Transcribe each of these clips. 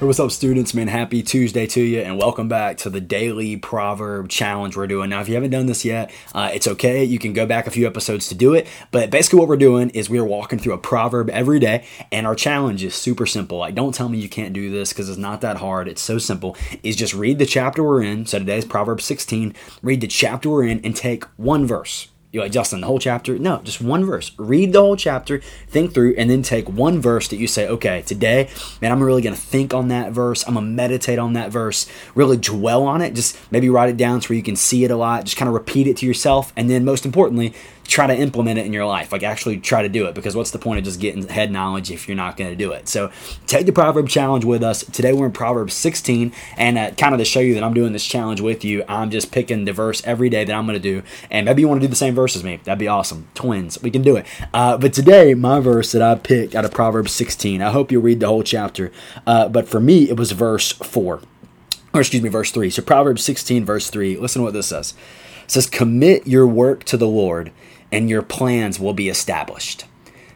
Hey, what's up, students? Man, happy Tuesday to you, and welcome back to the daily proverb challenge we're doing. Now, if you haven't done this yet, uh, it's okay. You can go back a few episodes to do it. But basically, what we're doing is we are walking through a proverb every day, and our challenge is super simple. Like, don't tell me you can't do this because it's not that hard. It's so simple. Is just read the chapter we're in. So today's Proverb 16. Read the chapter we're in and take one verse you're like, Justin, the whole chapter? No, just one verse. Read the whole chapter, think through, and then take one verse that you say, okay, today, man, I'm really going to think on that verse. I'm going to meditate on that verse, really dwell on it. Just maybe write it down so you can see it a lot. Just kind of repeat it to yourself. And then, most importantly, try to implement it in your life. Like actually try to do it because what's the point of just getting head knowledge if you're not going to do it? So take the proverb challenge with us. Today we're in Proverbs 16, and uh, kind of to show you that I'm doing this challenge with you, I'm just picking the verse every day that I'm going to do. And maybe you want to do the same verse as me. That'd be awesome. Twins, we can do it. Uh, but today, my verse that I picked out of Proverbs 16, I hope you'll read the whole chapter. Uh, but for me, it was verse 4. Or excuse me, verse 3. So Proverbs 16, verse 3. Listen to what this says. It says, Commit your work to the Lord and your plans will be established.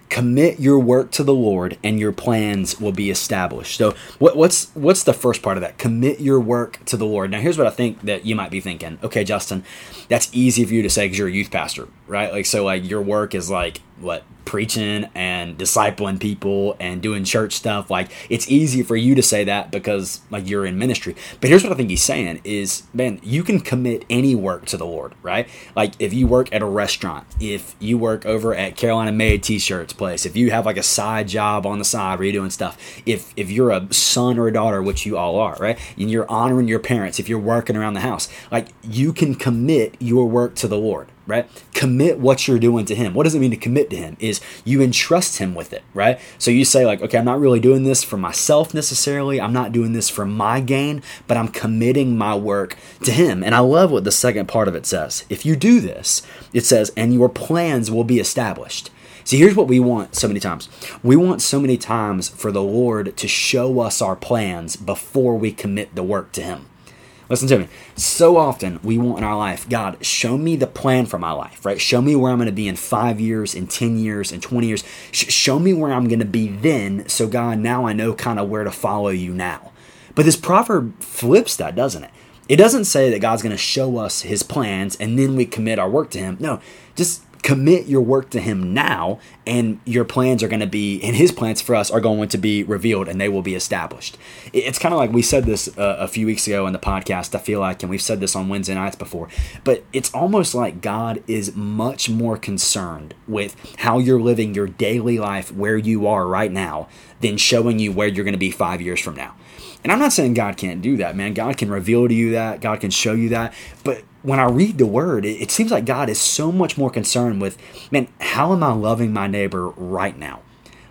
Commit your work to the Lord, and your plans will be established. So, what, what's what's the first part of that? Commit your work to the Lord. Now, here's what I think that you might be thinking. Okay, Justin, that's easy for you to say because you're a youth pastor, right? Like, so like your work is like what preaching and discipling people and doing church stuff like it's easy for you to say that because like you're in ministry. But here's what i think he's saying is man you can commit any work to the lord right? Like if you work at a restaurant if you work over at carolina made t-shirts place if you have like a side job on the side where you're doing stuff if if you're a son or a daughter which you all are right? And you're honoring your parents if you're working around the house. Like you can commit your work to the lord right? Commit what you're doing to him. What does it mean to commit to him? Is you entrust him with it, right? So you say, like, okay, I'm not really doing this for myself necessarily. I'm not doing this for my gain, but I'm committing my work to him. And I love what the second part of it says. If you do this, it says, and your plans will be established. See, here's what we want so many times. We want so many times for the Lord to show us our plans before we commit the work to Him. Listen to me. So often we want in our life, God, show me the plan for my life, right? Show me where I'm going to be in five years, in 10 years, in 20 years. Sh- show me where I'm going to be then. So, God, now I know kind of where to follow you now. But this proverb flips that, doesn't it? It doesn't say that God's going to show us his plans and then we commit our work to him. No, just commit your work to him now and your plans are going to be and his plans for us are going to be revealed and they will be established it's kind of like we said this uh, a few weeks ago in the podcast i feel like and we've said this on wednesday nights before but it's almost like god is much more concerned with how you're living your daily life where you are right now than showing you where you're going to be five years from now and I'm not saying God can't do that, man. God can reveal to you that, God can show you that. But when I read the word, it, it seems like God is so much more concerned with, man, how am I loving my neighbor right now?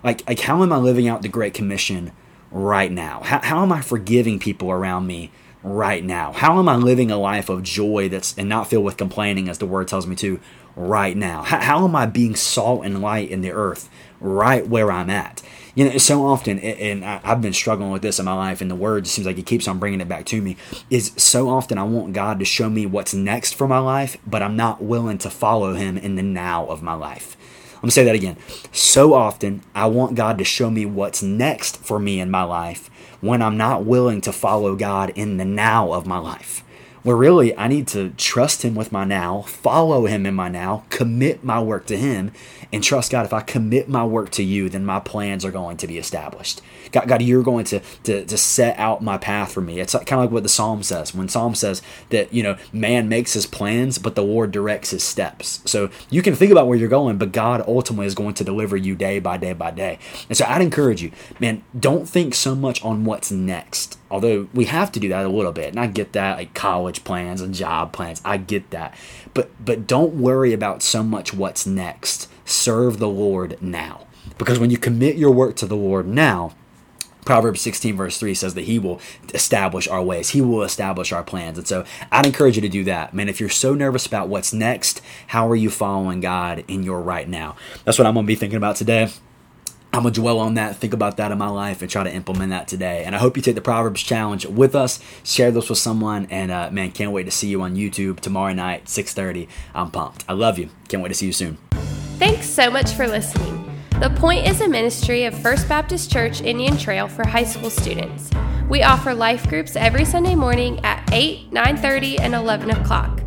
Like, like how am I living out the Great Commission right now? How, how am I forgiving people around me right now? How am I living a life of joy that's and not filled with complaining, as the word tells me to, right now? How, how am I being salt and light in the earth right where I'm at? you know, so often, and I've been struggling with this in my life, and the word seems like it keeps on bringing it back to me. Is so often I want God to show me what's next for my life, but I'm not willing to follow Him in the now of my life. I'm gonna say that again. So often I want God to show me what's next for me in my life when I'm not willing to follow God in the now of my life where really I need to trust Him with my now, follow Him in my now, commit my work to Him, and trust God. If I commit my work to you, then my plans are going to be established. God, God you're going to, to, to set out my path for me. It's kind of like what the Psalm says. When Psalm says that, you know, man makes his plans, but the Lord directs his steps. So you can think about where you're going, but God ultimately is going to deliver you day by day by day. And so I'd encourage you, man, don't think so much on what's next although we have to do that a little bit and i get that like college plans and job plans i get that but but don't worry about so much what's next serve the lord now because when you commit your work to the lord now Proverbs 16, verse 3 says that He will establish our ways, He will establish our plans. And so I'd encourage you to do that. Man, if you're so nervous about what's next, how are you following God in your right now? That's what I'm going to be thinking about today. I'm going to dwell on that, think about that in my life, and try to implement that today. And I hope you take the Proverbs Challenge with us, share this with someone, and uh, man, can't wait to see you on YouTube tomorrow night, 6.30. I'm pumped. I love you. Can't wait to see you soon. Thanks so much for listening. The Point is a ministry of First Baptist Church Indian Trail for high school students. We offer life groups every Sunday morning at 8, 9:30, and 11 o'clock,